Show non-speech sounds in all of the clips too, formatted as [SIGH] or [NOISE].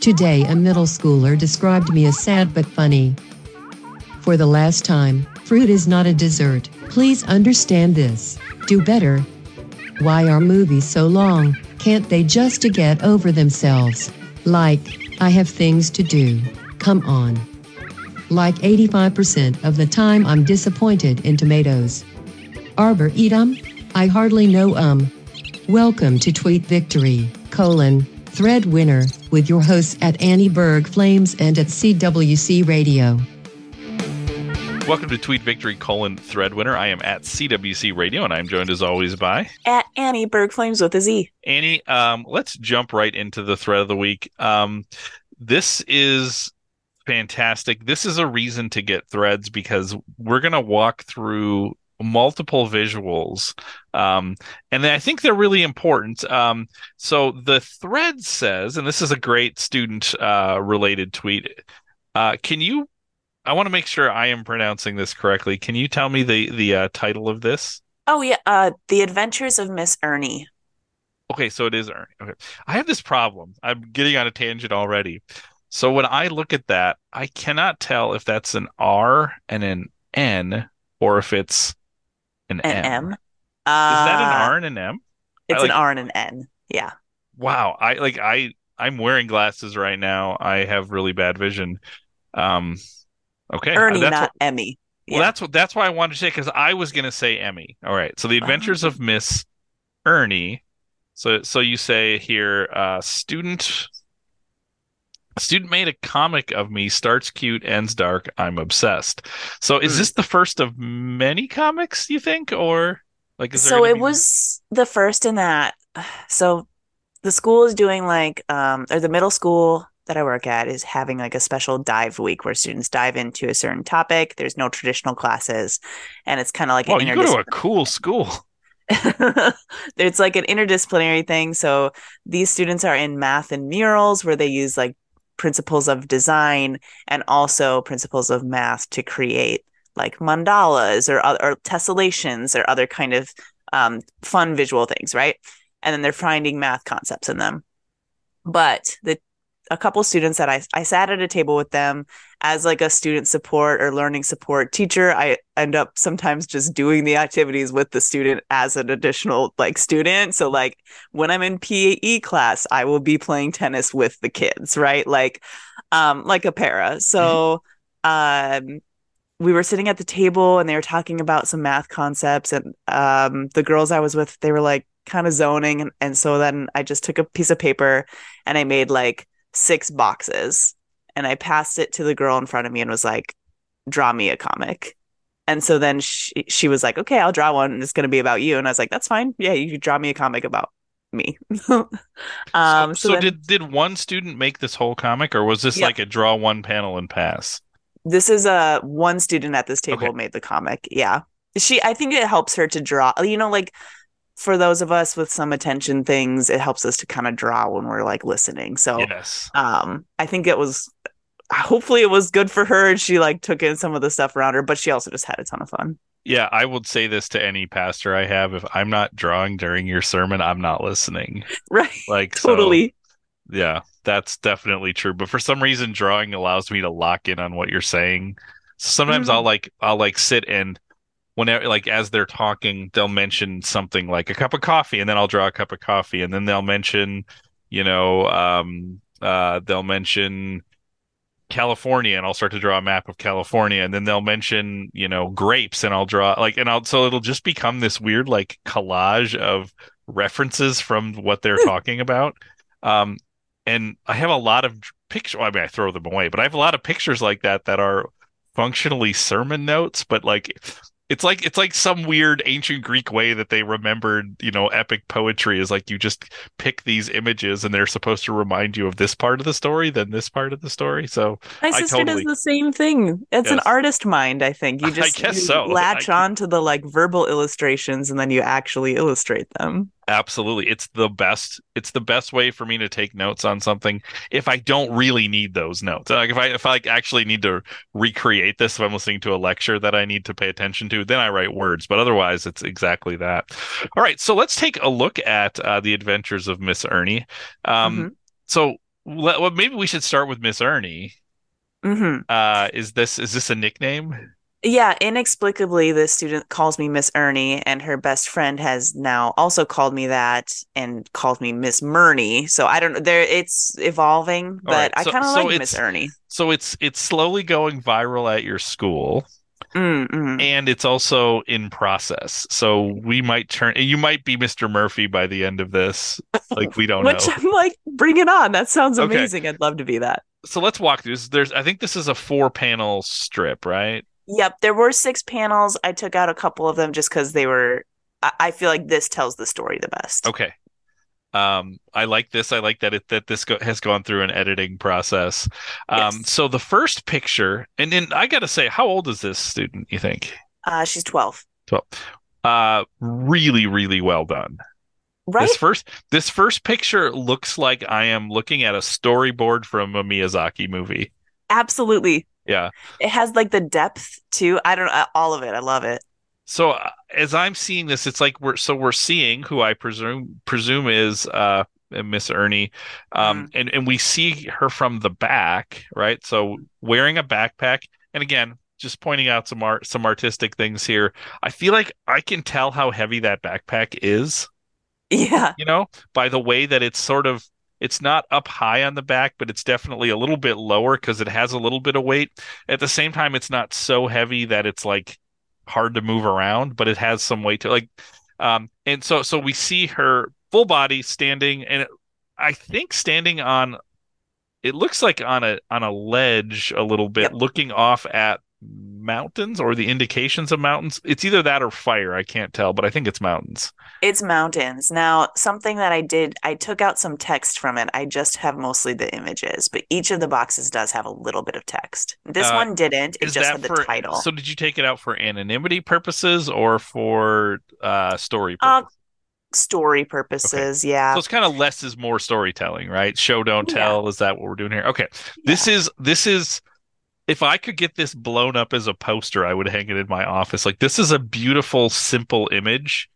Today, a middle schooler described me as sad but funny. For the last time, fruit is not a dessert. Please understand this. Do better. Why are movies so long? Can't they just get over themselves? Like, I have things to do. Come on. Like 85% of the time, I'm disappointed in tomatoes. Arbor eat 'em? I hardly know 'em. Welcome to Tweet Victory, colon, thread winner, with your hosts at Annie Berg Flames and at CWC Radio. Welcome to Tweet Victory colon thread winner. I am at CWC Radio, and I'm joined as always by At Annie Berg Flames with a Z. Annie. Um, let's jump right into the thread of the week. Um, this is fantastic. This is a reason to get threads because we're going to walk through multiple visuals um, and i think they're really important. Um, so the thread says and this is a great student uh, related tweet uh, can you i want to make sure i am pronouncing this correctly. Can you tell me the the uh, title of this? Oh yeah, uh The Adventures of Miss Ernie. okay so it is ernie. Okay. I have this problem. I'm getting on a tangent already. So when i look at that i cannot tell if that's an r and an n or if it's an An M. M. Is that an Uh, R and an M? It's like- an R and an N. Yeah. Wow. I like I I'm wearing glasses right now. I have really bad vision. Um okay. Ernie, that's not what, Emmy. well that's what that's why I wanted to say because I was gonna say Emmy. All right. So the adventures of Miss Ernie. So so you say here, uh student Student made a comic of me, starts cute, ends dark. I'm obsessed. So is Hmm. this the first of many comics, you think? Or like is there so it be- was the first in that. [SIGHS] So the school is doing like, um, or the middle school that I work at is having like a special dive week where students dive into a certain topic. There's no traditional classes, and it's kind of like an you go to a cool school. [LAUGHS] it's like an interdisciplinary thing. So these students are in math and murals where they use like principles of design and also principles of math to create like mandalas or, or tessellations or other kind of um, fun visual things, right? And then they're finding math concepts in them. But the a couple students that I, I sat at a table with them as like a student support or learning support teacher. I end up sometimes just doing the activities with the student as an additional like student. So like when i'm in PE class i will be playing tennis with the kids right? Like um like a para. So um we were sitting at the table and they were talking about some math concepts and um the girls i was with they were like kind of zoning. And, and so then i just took a piece of paper and i made like six boxes and I passed it to the girl in front of me and was like, draw me a comic. And so then she, she was like, okay, I'll draw one and it's going to be about you. And I was like, that's fine. Yeah, you could draw me a comic about me. [LAUGHS] um, so so, then did did one student make this whole comic, or was this Yeah. like a draw one panel and pass? this is a one student at this table Okay. made the comic. Yeah. She, I think it helps her to draw, you know, like for those of us with some attention things, it helps us to kind of draw when we're like listening. So, Yes. um i think it was hopefully it was good for her and she like took in some of the stuff around her but she also just had a ton of fun Yeah, I would say this to any pastor I have: if I'm not drawing during your sermon, I'm not listening. [LAUGHS] right Like so- totally yeah, that's definitely true. But for some reason, drawing allows me to lock in on what you're saying. Sometimes Mm. I'll like I'll like sit and whenever like as they're talking, they'll mention something like a cup of coffee, and then I'll draw a cup of coffee, and then they'll mention, you know, um, uh, they'll mention California, and I'll start to draw a map of California, and then they'll mention, you know, grapes, and I'll draw like, and I'll so it'll just become this weird like collage of references from what they're talking about. Um, and I have a lot of pictures. I mean, I throw them away, but I have a lot of pictures like that that are functionally sermon notes, but like it's like it's like some weird ancient Greek way that they remembered, you know, epic poetry is like you just pick these images and they're supposed to remind you of this part of the story, then this part of the story. So my I sister totally- does the same thing it's an artist mind i think you [LAUGHS] I just guess you so. latch [LAUGHS] I- on to the like verbal illustrations and then you actually illustrate them Absolutely. It's the best it's the best way for me to take notes on something if I don't really need those notes. Like if I if I like actually need to recreate this if I'm listening to a lecture that I need to pay attention to, then I write words, but otherwise it's exactly that. All right, so let's take a look at uh, the adventures of Miss Ernie. Um Mhm. so let, well, maybe we should start with Miss Ernie. hmm Uh is this is this a nickname? Yeah, inexplicably, this student calls me Miss Ernie, and her best friend has now also called me that and called me Miss Murney. So I don't know. There, it's evolving, but right, I kind of so like Miss Ernie. So it's it's slowly going viral at your school. Mm, mm. and it's also in process. So we might turn you might be Mr. Murphy by the end of this. Like we don't know. [LAUGHS] Which know. I'm like, bring it on. That sounds Okay. amazing. I'd love to be that. So let's walk through. There's I think this is a four panel strip, right? Yep, there were six panels. I took out a couple of them just because they were. I, I feel like this tells the story the best. Okay. Um, I like this. I like that it that this go, has gone through an editing process. Um, Yes. so the first picture, and then I got to say, how old is this student? You think? Uh, she's twelve. Twelve. Uh, really, really well done. right? This first this first picture looks like I am looking at a storyboard from a Miyazaki movie. Absolutely. Yeah. It has like the depth too. I don't. know. all of it. I love it. So uh, as I'm seeing this, it's like we're so we're seeing who I presume presume is uh Miss Ernie, um, and and we see her from the back, right? So wearing a backpack, and again, just pointing out some art, some artistic things here. I feel like I can tell how heavy that backpack is, Yeah. you know, by the way that it's sort of. It's not up high on the back, but it's definitely a little bit lower because it has a little bit of weight. At the same time, it's not so heavy that it's like hard to move around, but it has some weight to like um and so so we see her full body standing and it, I think standing on it looks like on a on a ledge a little bit Yep. looking off at mountains or the indications of mountains. It's either that or fire, I can't tell, but I think it's mountains. It's mountains. Now, something that I did, I took out some text from it. I just have mostly the images, but each of the boxes does have a little bit of text. This Uh, one didn't. It just had the for title. so did you take it out for anonymity purposes or for uh story Uh, purposes? Story purposes, yeah. So it's kind of less is more storytelling, right? Show don't Yeah. tell. Is that what we're doing here? Okay. This is this is if I could get this blown up as a poster, I would hang it in my office. Like this is a beautiful, simple image.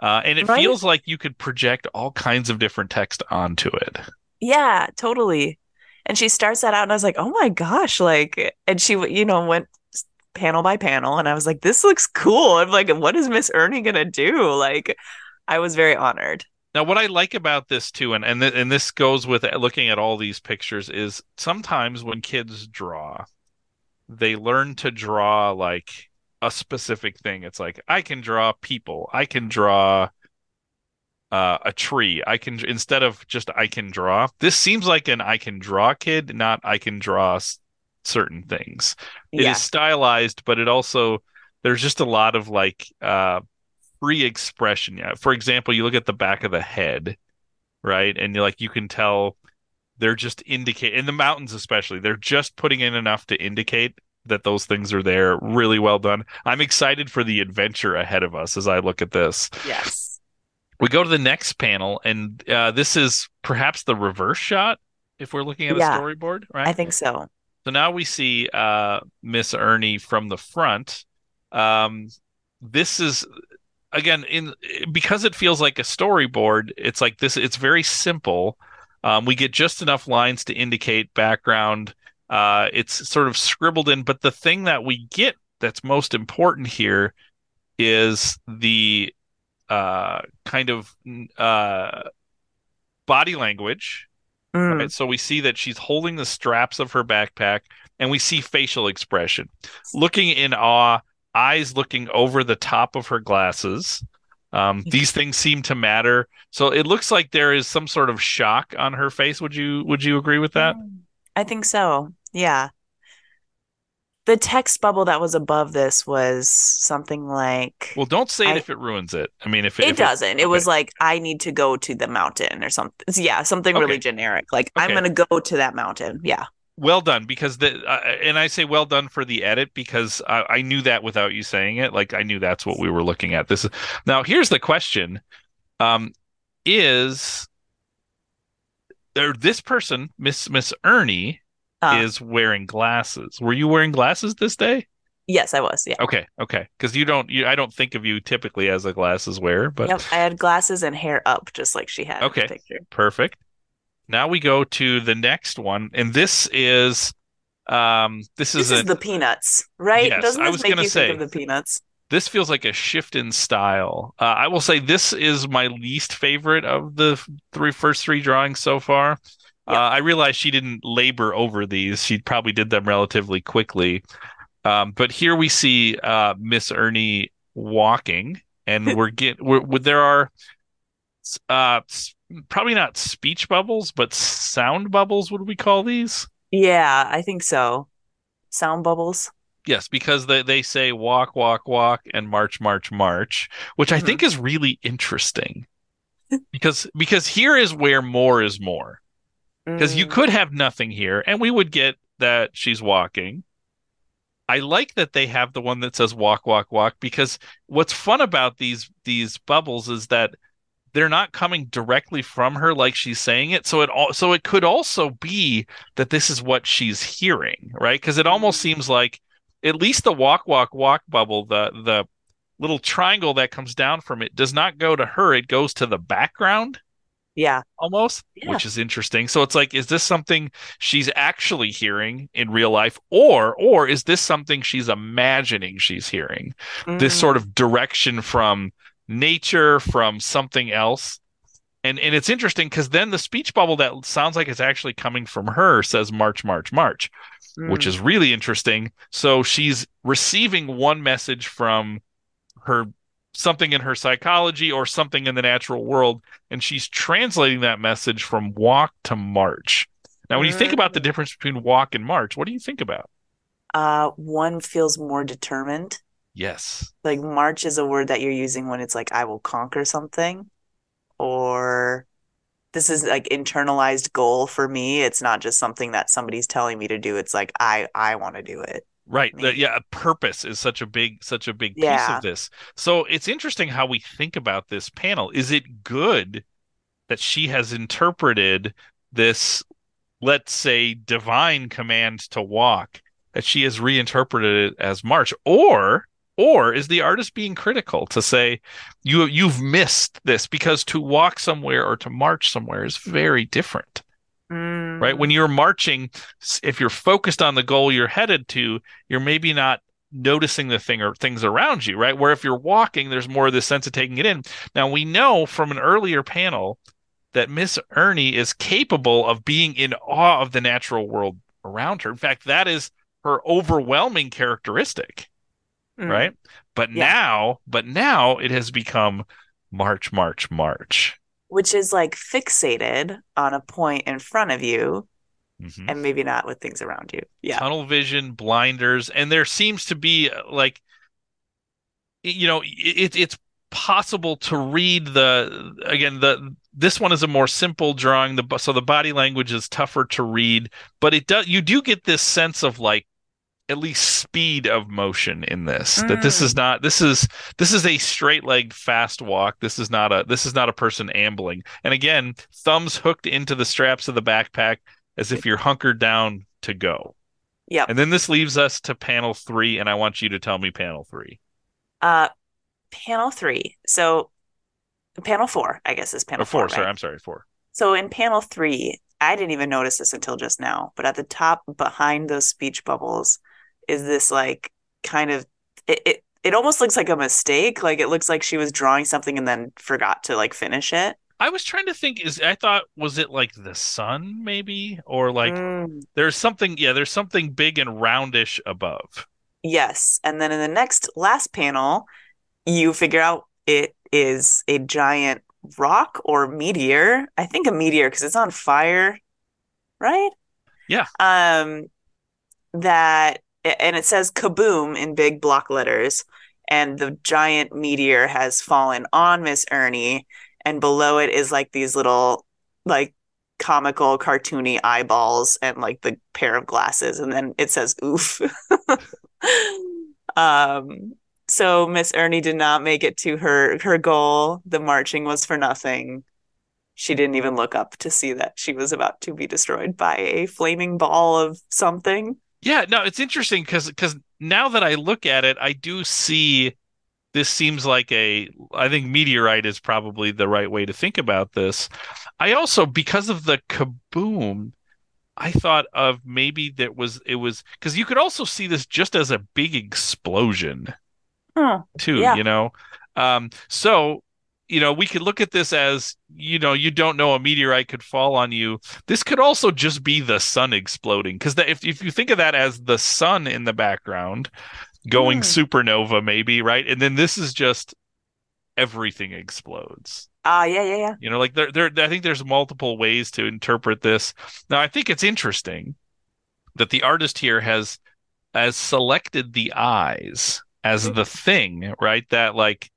Uh, and it Right? feels like you could project all kinds of different text onto it. Yeah, totally. And she starts that out, and I was like, oh my gosh, like, and she, you know, went panel by panel, and I was like, this looks cool. I'm like, what is Miss Ernie gonna do? Like, I was very honored. Now, what I like about this too, and and th- and this goes with looking at all these pictures, is sometimes when kids draw, they learn to draw like a specific thing. It's like I can draw people, I can draw uh, a tree, I can instead of just I can draw. This seems like an I can draw kid, not I can draw s- certain things. It is Yeah, stylized, but it also there's just a lot of like uh free expression. Yeah. For example, you look at the back of the head, right? And you're like you can tell they're just indicate in the mountains especially, they're just putting in enough to indicate that those things are there. Really well done. I'm excited for the adventure ahead of us as I look at this. yes. We go to the next panel, and uh, this is perhaps the reverse shot if we're looking at a storyboard, right? I think so. So now we see uh, Miss Ernie from the front. Um, this is again in because it feels like a storyboard. It's like this. It's very simple. Um, we get just enough lines to indicate background. Uh, it's sort of scribbled in, but the thing that we get that's most important here is the uh, kind of uh, body language Mm, Right? So we see that she's holding the straps of her backpack and we see facial expression. Looking in awe, eyes looking over the top of her glasses. Um, [LAUGHS] these things seem to matter. So it looks like there is some sort of shock on her face. Would you would you agree with that? I think so. Yeah. The text bubble that was above this was something like Well, don't say it I- if it ruins it. I mean, if it if doesn't. It was like I need to go to the mountain or something. Yeah, something really generic. Like I'm gonna go to that mountain. Yeah. Well done because the uh, and I say well done for the edit because I, I knew that without you saying it. Like I knew that's what we were looking at. This is now here's the question: um, is or this person, Miss Miss Ernie, Uh, is wearing glasses. Were you wearing glasses this day? yes, I was. Yeah. Okay, okay, because you don't, you, I don't think of you typically as a glasses wearer, but. I had glasses and hair up, just like she had Okay. in the picture. perfect. Now we go to the next one, and this is, um, this is This a, the peanuts, right? Yes, Doesn't I this was make you say. think of the peanuts? this feels like a shift in style. Uh, I will say this is my least favorite of the three first three drawings so far. Yeah. Uh, I realize she didn't labor over these; she probably did them relatively quickly. Um, but here we see uh, Miss Ernie walking, and we're get we're, we there are uh, probably not speech bubbles, but sound bubbles. Would we call these? Yeah, I think so. Sound bubbles. Yes, because they, they say walk, walk, walk, and march, march, march, which I Mhm. think is really interesting. because because here is where more is more. Because you Mm, could have nothing here, and we would get that she's walking. I like that they have the one that says walk, walk, walk, because what's fun about these these bubbles is that they're not coming directly from her like she's saying it. So it all so it could also be that this is what she's hearing, right? Because it almost Mhm. seems like at least the walk, walk, walk bubble, the the little triangle that comes down from it does not go to her, it goes to the background yeah. almost, Yeah. which is interesting. So it's like, is this something she's actually hearing in real life, or or is this something she's imagining she's hearing? This Mm, sort of direction from nature, from something else. And and it's interesting because then the speech bubble that sounds like it's actually coming from her says March, March, March, which mm, is really interesting. So she's receiving one message from her something in her psychology or something in the natural world and she's translating that message from walk to march now when you think about the Mm. difference between walk and march what do you think about uh, one feels more determined. Yes. Like march is a word that you're using when it's like I will conquer something, or this is like internalized goal for me. It's not just something that somebody's telling me to do. It's like I I want to do it. right. The, yeah purpose is such a big such a big piece of this. So it's interesting how we think about this panel. Is it good that she has interpreted this let's say divine command to walk that she has reinterpreted it as march? Or or is the artist being critical to say you you've missed this because to walk somewhere or to march somewhere is very different right? When Mm, you're marching if you're focused on the goal you're headed to you're maybe not noticing the thing or things around you right? Where if you're walking there's more of this sense of taking it in. Now we know from an earlier panel that miss ernie is capable of being in awe of the natural world around her. In fact that is her overwhelming characteristic mm. right but Yeah. now but now it has become march march march Which is like fixated on a point in front of you Mhm. and maybe not with things around you. Yeah. tunnel vision, blinders, and there seems to be uh, like, you know, it, it's possible to read the again the this one is a more simple drawing the so the body language is tougher to read but it does you do get this sense of like at least speed of motion in this that this is not this is this is a straight legged fast walk this is not a this is not a person ambling and again thumbs hooked into the straps of the backpack as if you're hunkered down to go yeah and then this leaves us to panel three, and I want you to tell me panel three. Uh, panel three. So panel four, I guess, is panel four, four, sorry, right? I'm sorry, four. So in panel three, I didn't even notice this until just now, but at the top behind those speech bubbles is this like kind of it, it it almost looks like a mistake. Like it looks like she was drawing something and then forgot to like finish it. I was trying to think, is I thought was it like the sun, maybe? Or like Mm, there's something, yeah, there's something big and roundish above. yes. And then in the next last panel, you figure out it is a giant rock or meteor. I think a meteor because it's on fire, right? Yeah. Um, that and it says kaboom in big block letters, and the giant meteor has fallen on Miss Ernie, and below it is like these little like comical cartoony eyeballs and like the pair of glasses and then it says oof [LAUGHS] um So Miss Ernie did not make it to her her goal. The marching was for nothing. She didn't even look up to see that she was about to be destroyed by a flaming ball of something. Yeah, no, it's interesting because because now that I look at it, I do see this seems like a I think meteorite is probably the right way to think about this. I also because of the kaboom, I thought of maybe that was it was because you could also see this just as a big explosion Huh. too, Yeah. you know. Um, so you know we could look at this as you know you don't know a meteorite could fall on you. This could also just be the sun exploding because if if you think of that as the sun in the background going Hmm. supernova maybe right, and then this is just everything explodes. Ah, yeah, yeah, yeah. You know, like there, there, I think there's multiple ways to interpret this. Now, I think it's interesting that the artist here has has selected the eyes as the thing, right? That like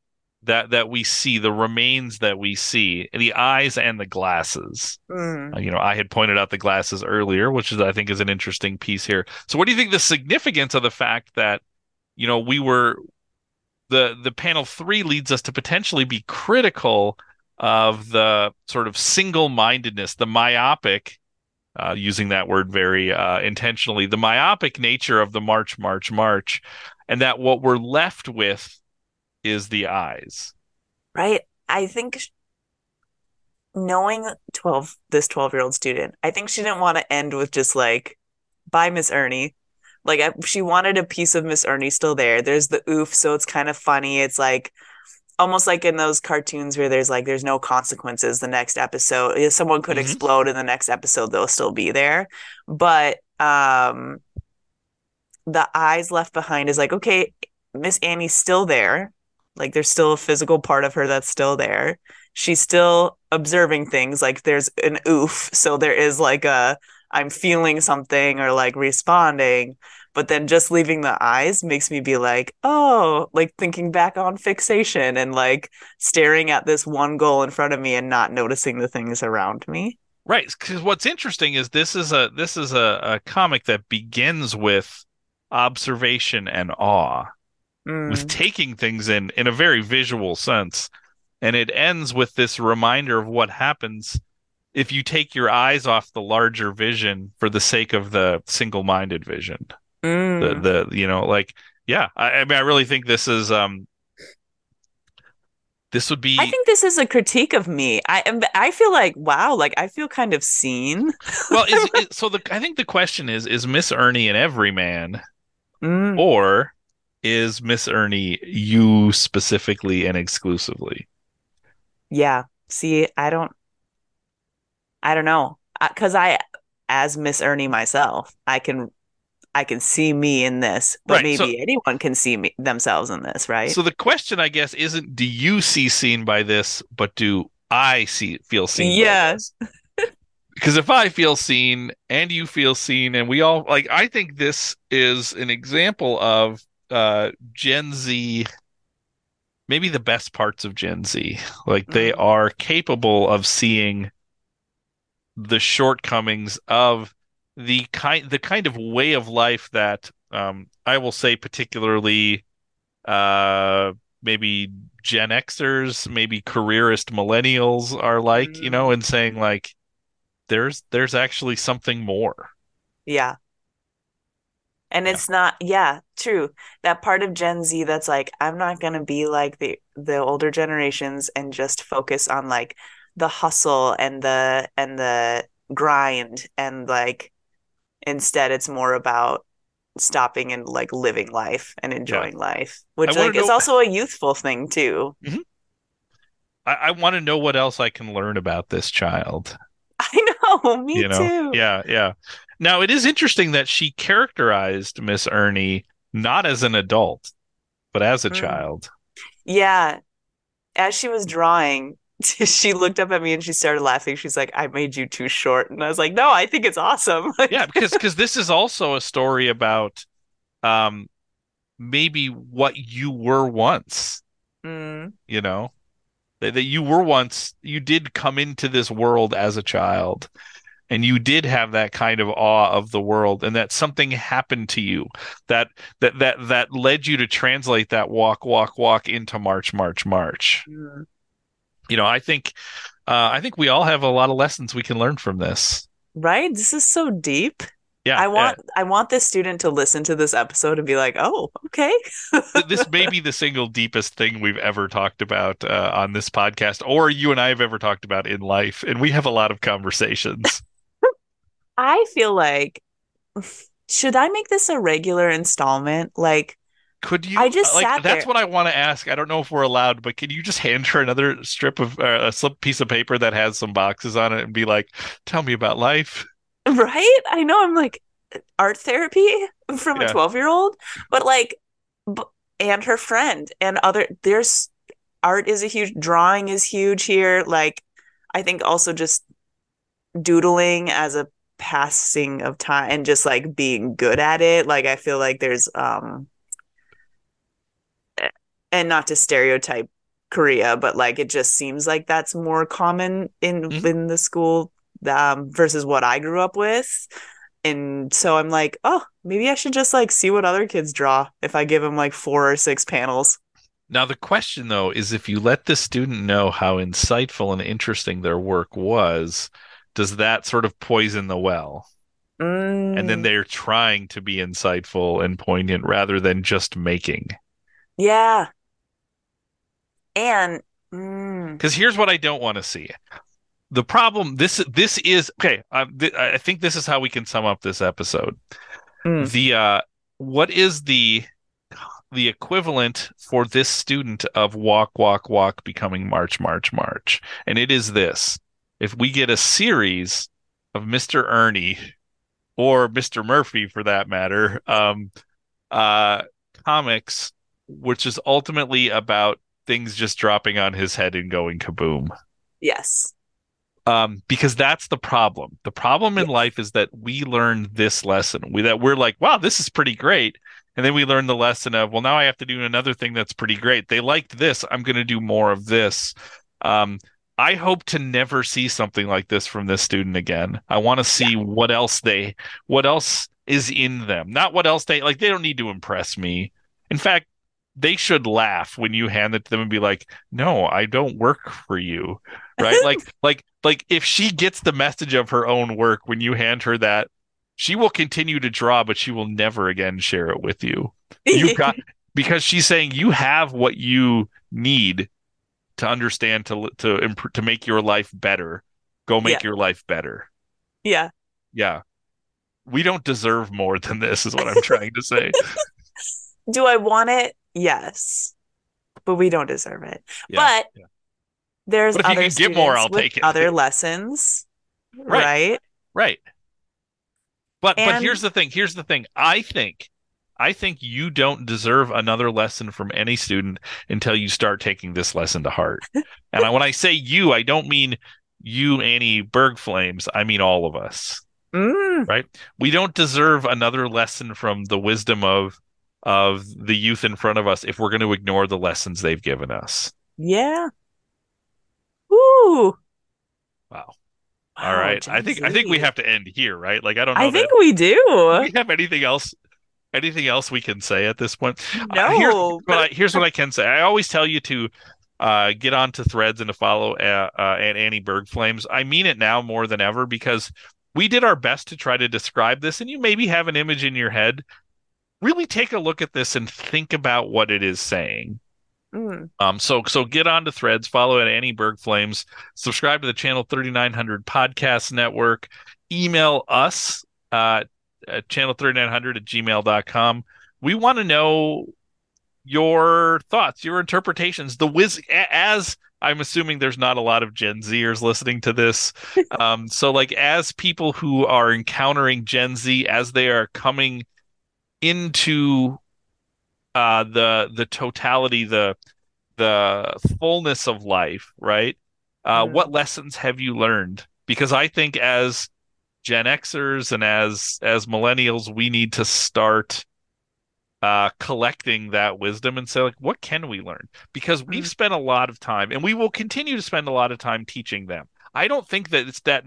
that that we see, the remains that we see, the eyes and the glasses. Mm. Uh, you know, I had pointed out the glasses earlier, which is I think is an interesting piece here. So, what do you think the significance of the fact that you know we were the the panel three leads us to potentially be critical of the sort of single-mindedness, the myopic, uh, using that word very uh, intentionally, the myopic nature of the March, March, March, and that what we're left with is the eyes. Right. I think knowing 12 this 12 year old student, I think she didn't want to end with just like, bye, Miss Ernie. Like I, she wanted a piece of Miss Ernie still there. There's the oof, so it's kind of funny. It's like almost like in those cartoons where there's like there's no consequences the next episode. If someone could Mhm. explode in the next episode, they'll still be there. But um the eyes left behind is like, okay, Miss Annie's still there. Like there's still a physical part of her that's still there. She's still observing things. Like there's an oof. So there is like a I'm feeling something or like responding. But then just leaving the eyes makes me be like, oh, like thinking back on fixation and like staring at this one goal in front of me and not noticing the things around me. Right, because what's interesting is this is a this is a, a comic that begins with observation and awe, Mm. with taking things in in a very visual sense, and it ends with this reminder of what happens if you take your eyes off the larger vision for the sake of the single-minded vision. Mm. The the you know like yeah, I, I mean I really think this is um this would be I think this is a critique of me. I am. I feel like wow. Like I feel kind of seen. [LAUGHS] well is, is so the I think the question is is Miss Ernie an everyman Mm. or is Miss Ernie you specifically and exclusively? Yeah. See, I don't. I don't know, because I, as Miss Ernie myself, I can, I can see me in this, but Right, maybe so- anyone can see me themselves in this, right? So the question, I guess, isn't do you see seen by this, but do I see feel seen? by yes. because if I feel seen and you feel seen and we all like I think this is an example of uh Gen Z maybe the best parts of Gen Z like they Mhm. are capable of seeing the shortcomings of the kind the kind of way of life that um I will say particularly uh maybe Gen Xers maybe careerist millennials are like you know and saying like there's there's actually something more. Yeah. And Yeah. it's not, yeah, true. That part of Gen Z that's like, I'm not gonna be like the the older generations and just focus on like the hustle and the and the grind and like instead it's more about stopping and like living life and enjoying life, which wanna like is know- also a youthful thing too. Mm-hmm. I, I want to know what else I can learn about this child. [LAUGHS] I know, me you know, too. yeah, yeah. Now it is interesting that she characterized Miss Ernie not as an adult, but as a Mm. child. Yeah. As she was drawing, [LAUGHS] she looked up at me and she started laughing. She's like, I made you too short. And I was like, no, I think it's awesome. [LAUGHS] Yeah, because because this is also a story about um maybe what you were once. mm, you know that, that you were once you did come into this world as a child and you did have that kind of awe of the world and that something happened to you that that that that led you to translate that walk walk walk into march march march Mm. you know i think uh, i think we all have a lot of lessons we can learn from this Right? This is so deep. yeah I want I want this student to listen to this episode and be like, "Oh, okay." uh, this may be the single deepest thing we've ever talked about uh, on this podcast or you and i have ever talked about in life and we have a lot of conversations [LAUGHS] I feel like should I make this a regular installment? Like Could you? I just like, sat That's there- what I want to ask. I don't know if we're allowed, but can you just hand her another strip of uh, a slip piece of paper that has some boxes on it and be like, "Tell me about life." Right? I know I'm like art therapy from Yeah. a 12 year old, but like, b- and her friend and other, there's art is a huge, drawing is huge here. Like, I think also just doodling as a passing of time and just like being good at it. Like, I feel like there's, um, and not to stereotype Korea, but like it just seems like that's more common in Mhm. in the school um, versus what I grew up with. And so I'm like, oh, maybe I should just like see what other kids draw if I give them like four or six panels. Now the question though is if you let the student know how insightful and interesting their work was, does that sort of poison the well? And then Mm, they're trying to be insightful and poignant rather than just making. yeah. And mm, Because here's what I don't want to see. The problem this this is okay. Um, th- I think this is how we can sum up this episode. Mm. The uh, what is the the equivalent for this student of walk walk walk becoming march march march, and it is this: if we get a series of Mister Ernie or Mr. Murphy for that matter, um, uh, comics, which is ultimately about things just dropping on his head and going kaboom. yes. Um, because that's the problem. The problem in Yes. life is that we learn this lesson. We that we're like, wow, this is pretty great. And then we learn the lesson of, well, now I have to do another thing that's pretty great. They liked this. I'm going to do more of this. Um, I hope to never see something like this from this student again. I want to see what else they, what else is in them. Not what else they like. They don't need to impress me. In fact, they should laugh when you hand it to them and be like, "No, I don't work for you." Right? like, [LAUGHS] like, like if she gets the message of her own work when you hand her that, she will continue to draw, but she will never again share it with you. You've got [LAUGHS] because she's saying you have what you need to understand to to imp- to make your life better. Go make Yeah. your life better. yeah. Yeah. We don't deserve more than this is what I'm trying to say. [LAUGHS] Do I want it? Yes. But we don't deserve it. Yeah. But yeah. there's But if you other can get more, I'll take it. Other lessons, Right. right? Right. But but here's the thing. Here's the thing. I think I think you don't deserve another lesson from any student until you start taking this lesson to heart. [LAUGHS] and I, when I say you, I don't mean you, Annie Berg Flames. I mean all of us. Mm, Right? We don't deserve another lesson from the wisdom of of the youth in front of us if we're going to ignore the lessons they've given us. yeah. Ooh. Wow. Wow, All right. I think I think we have to end here, right? Like I don't know I that think we do. do we have anything else anything else we can say at this point? Uh, here's, No, what but I, here's what i can say. I always tell you to uh, get onto threads and to follow uh, uh, at annie berg flames. I mean it now more than ever because we did our best to try to describe this and you maybe have an image in your head. Really take a look at this and think about what it is saying. Mm, um, so so get on to threads, follow at Annie Berg Flames, subscribe to the channel 3900 podcast network, email us uh, at channel 3900 at gmail.com. We want to know your thoughts, your interpretations, the whiz as I'm assuming there's not a lot of Gen Zers listening to this. [LAUGHS] Um, so like as people who are encountering Gen Z as they are coming into uh the the totality the the fullness of life right uh Mhm. what lessons have you learned because i think as gen xers and as as millennials we need to start uh collecting that wisdom and say like what can we learn because we've Mhm. spent a lot of time and we will continue to spend a lot of time teaching them I don't think that it's that.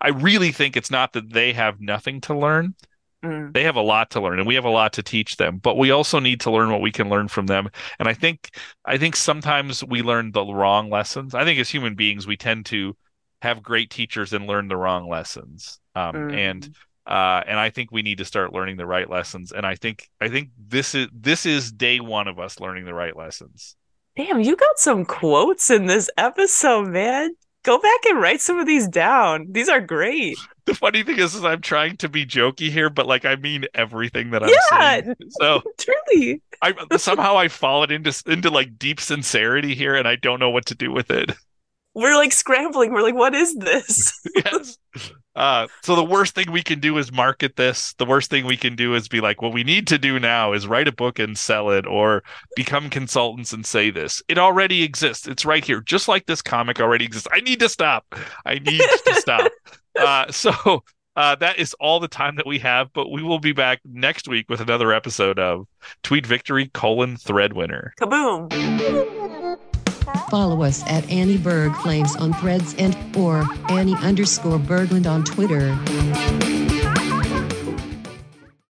I really think it's not that they have nothing to learn. Mm. They have a lot to learn, and we have a lot to teach them. But we also need to learn what we can learn from them. And I think, I think sometimes we learn the wrong lessons. I think as human beings, we tend to have great teachers and learn the wrong lessons. Um, Mm. And uh, and I think we need to start learning the right lessons. And I think I think this is this is day one of us learning the right lessons. Damn, you got some quotes in this episode, man. Go back and write some of these down. These are great. [LAUGHS] The funny thing is, is I'm trying to be jokey here, but like I mean everything that I'm Yeah. saying. [LAUGHS] So Truly. I somehow I've fallen into into like deep sincerity here, and I don't know what to do with it. [LAUGHS] We're like scrambling. We're like, what is this? [LAUGHS] yes. Uh, so the worst thing we can do is market this. The worst thing we can do is be like, what we need to do now is write a book and sell it, or become consultants and say this. It already exists. It's right here, just like this comic already exists. I need to stop. I need to stop. [LAUGHS] Uh, so uh, that is all the time that we have, but we will be back next week with another episode of Tweet Victory colon Thread Winner. Kaboom. Follow us at Annie Berg Flames on threads and or Annie underscore Berglund on Twitter.